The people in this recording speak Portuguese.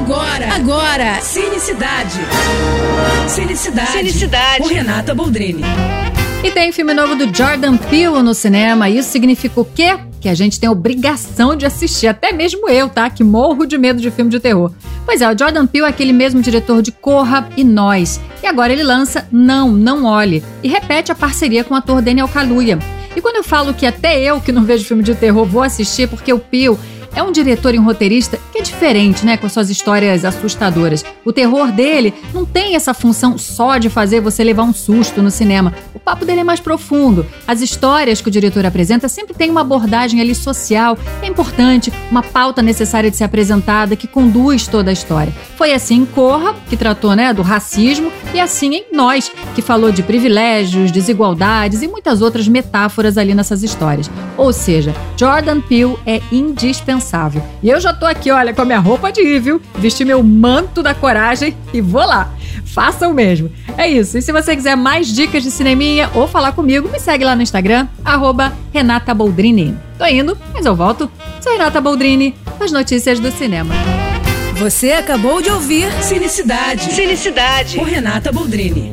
Agora, agora, Cinecidade. Cinecidade. Cinecidade. Com Renata Boldrini. E tem filme novo do Jordan Peele no cinema. Isso significa o quê? Que a gente tem obrigação de assistir, até mesmo eu, tá? Que morro de medo de filme de terror. Pois é, o Jordan Peele é aquele mesmo diretor de Corra e Nós. E agora ele lança Não, Não Olhe e repete a parceria com o ator Daniel Kaluuya. E quando eu falo que até eu que não vejo filme de terror vou assistir porque o Peele é um diretor e um roteirista que é diferente, né, com suas histórias assustadoras. O terror dele não tem essa função só de fazer você levar um susto no cinema. O papo dele é mais profundo. As histórias que o diretor apresenta sempre tem uma abordagem ali social, é importante, uma pauta necessária de ser apresentada que conduz toda a história. Foi assim Corra, que tratou, né, do racismo, e assim em Nós, que falou de privilégios, desigualdades e muitas outras metáforas ali nessas histórias. Ou seja, Jordan Peele é indispensável. E eu já tô aqui, olha, com a minha roupa de ir, viu? Vesti meu manto da coragem e vou lá. Faça o mesmo. É isso. E se você quiser mais dicas de cineminha ou falar comigo, me segue lá no Instagram, arroba Renata Boldrini. Tô indo, mas eu volto. Sou Renata Boldrini, as notícias do cinema. Você acabou de ouvir Cinecidade. Cinecidade. Com Renata Boldrini.